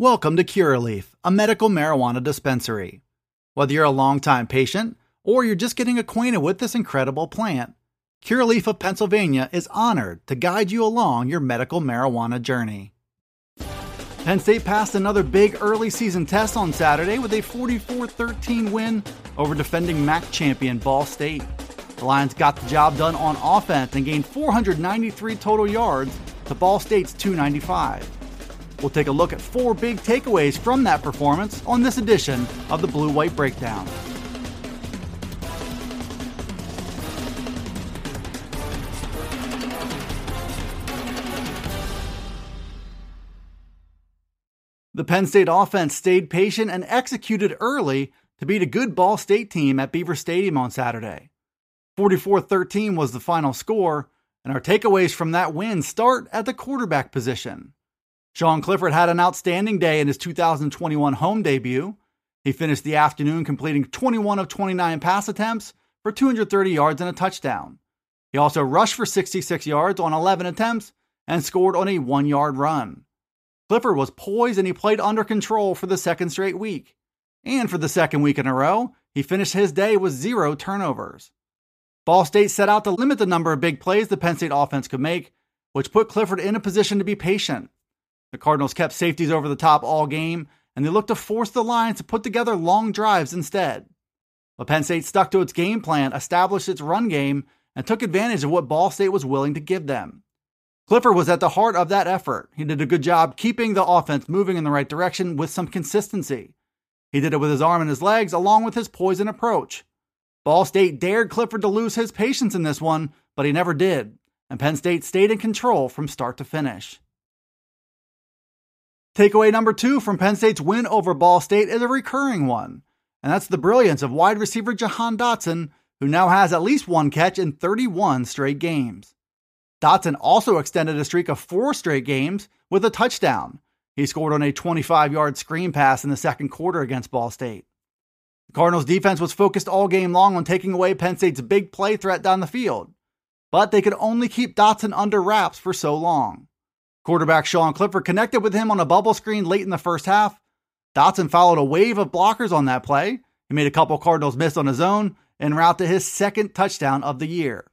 Welcome to Curaleaf, a medical marijuana dispensary. Whether you're a longtime patient or you're just getting acquainted with this incredible plant, Curaleaf of Pennsylvania is honored to guide you along your medical marijuana journey. Penn State passed another big early season test on Saturday with a 44 13 win over defending MAC champion Ball State. The Lions got the job done on offense and gained 493 total yards to Ball State's 295. We'll take a look at four big takeaways from that performance on this edition of the Blue White Breakdown. The Penn State offense stayed patient and executed early to beat a good Ball State team at Beaver Stadium on Saturday. 44 13 was the final score, and our takeaways from that win start at the quarterback position. Sean Clifford had an outstanding day in his 2021 home debut. He finished the afternoon completing 21 of 29 pass attempts for 230 yards and a touchdown. He also rushed for 66 yards on 11 attempts and scored on a one yard run. Clifford was poised and he played under control for the second straight week. And for the second week in a row, he finished his day with zero turnovers. Ball State set out to limit the number of big plays the Penn State offense could make, which put Clifford in a position to be patient. The Cardinals kept safeties over the top all game, and they looked to force the Lions to put together long drives instead. But Penn State stuck to its game plan, established its run game, and took advantage of what Ball State was willing to give them. Clifford was at the heart of that effort. He did a good job keeping the offense moving in the right direction with some consistency. He did it with his arm and his legs, along with his poise and approach. Ball State dared Clifford to lose his patience in this one, but he never did, and Penn State stayed in control from start to finish. Takeaway number two from Penn State's win over Ball State is a recurring one, and that's the brilliance of wide receiver Jahan Dotson, who now has at least one catch in 31 straight games. Dotson also extended a streak of four straight games with a touchdown. He scored on a 25 yard screen pass in the second quarter against Ball State. The Cardinals' defense was focused all game long on taking away Penn State's big play threat down the field, but they could only keep Dotson under wraps for so long. Quarterback Sean Clifford connected with him on a bubble screen late in the first half. Dotson followed a wave of blockers on that play. He made a couple Cardinals miss on his own and route to his second touchdown of the year.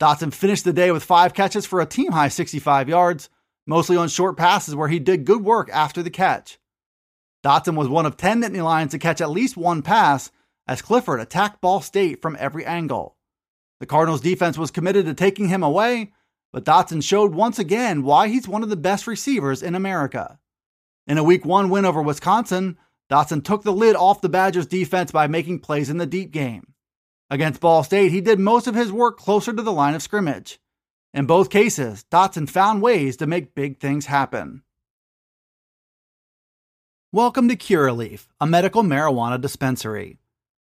Dotson finished the day with five catches for a team high 65 yards, mostly on short passes where he did good work after the catch. Dotson was one of 10 Nittany Lions to catch at least one pass as Clifford attacked Ball State from every angle. The Cardinals defense was committed to taking him away, but Dotson showed once again why he's one of the best receivers in America. In a week one win over Wisconsin, Dotson took the lid off the Badgers defense by making plays in the deep game. Against Ball State, he did most of his work closer to the line of scrimmage. In both cases, Dotson found ways to make big things happen. Welcome to Curaleaf, a medical marijuana dispensary.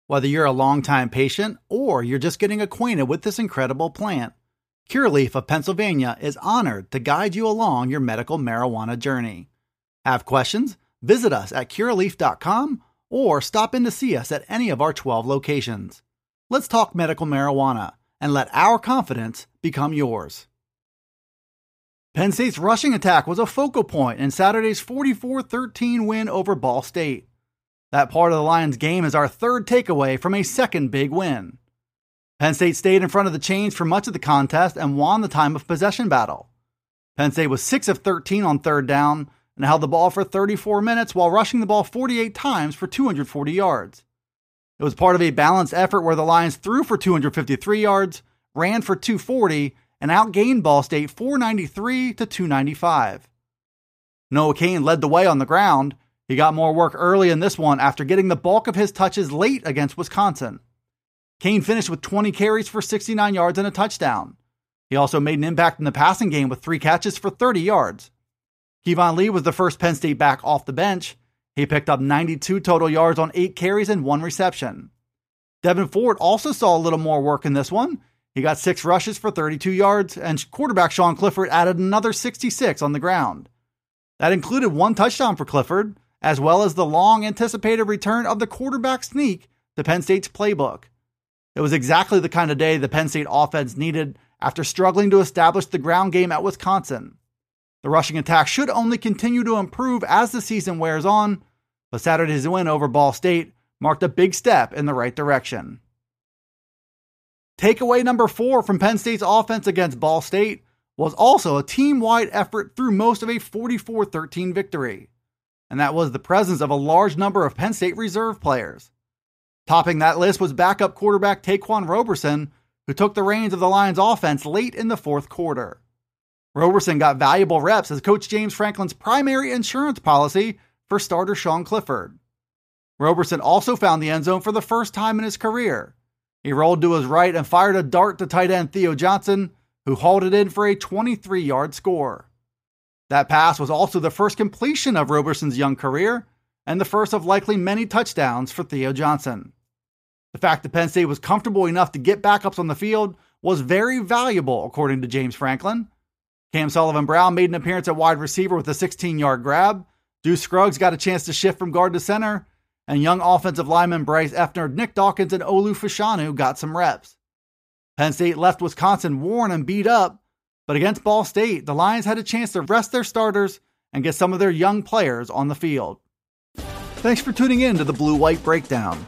Whether you're a longtime patient or you're just getting acquainted with this incredible plant, Curaleaf of Pennsylvania is honored to guide you along your medical marijuana journey. Have questions? Visit us at curaleaf.com or stop in to see us at any of our 12 locations. Let's talk medical marijuana and let our confidence become yours. Penn State's rushing attack was a focal point in Saturday's 44 13 win over Ball State. That part of the Lions game is our third takeaway from a second big win. Penn State stayed in front of the chains for much of the contest and won the time of possession battle. Penn State was 6 of 13 on third down and held the ball for 34 minutes while rushing the ball 48 times for 240 yards. It was part of a balanced effort where the Lions threw for 253 yards, ran for 240, and outgained Ball State 493 to 295. Noah Cain led the way on the ground. He got more work early in this one after getting the bulk of his touches late against Wisconsin. Cain finished with 20 carries for 69 yards and a touchdown. He also made an impact in the passing game with three catches for 30 yards. Keyvone Lee was the first Penn State back off the bench. He picked up 92 total yards on eight carries and one reception. Devyn Ford also saw a little more work in this one. He got six rushes for 32 yards, and quarterback Sean Clifford added another 66 on the ground. That included one touchdown for Clifford, as well as the long anticipated return of the quarterback sneak to Penn State's playbook. It was exactly the kind of day the Penn State offense needed after struggling to establish the ground game at Wisconsin. The rushing attack should only continue to improve as the season wears on, but Saturday's win over Ball State marked a big step in the right direction. Takeaway number four from Penn State's offense against Ball State was also a team wide effort through most of a 44 13 victory, and that was the presence of a large number of Penn State reserve players. Topping that list was backup quarterback Ta'Quan Roberson, who took the reins of the Lions offense late in the fourth quarter. Roberson got valuable reps as Coach James Franklin's primary insurance policy for starter Sean Clifford. Roberson also found the end zone for the first time in his career. He rolled to his right and fired a dart to tight end Theo Johnson, who hauled it in for a 23 yard score. That pass was also the first completion of Roberson's young career and the first of likely many touchdowns for Theo Johnson. The fact that Penn State was comfortable enough to get backups on the field was very valuable, according to James Franklin. Cam Sullivan Brown made an appearance at wide receiver with a 16 yard grab. Juice Scruggs got a chance to shift from guard to center, and young offensive lineman Bryce Effner, Nick Dawkins, and Olu Fashanu got some reps. Penn State left Wisconsin worn and beat up, but against Ball State, the Lions had a chance to rest their starters and get some of their young players on the field. Thanks for tuning in to the Blue White Breakdown.